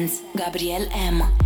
presents Gabriel M.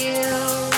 feel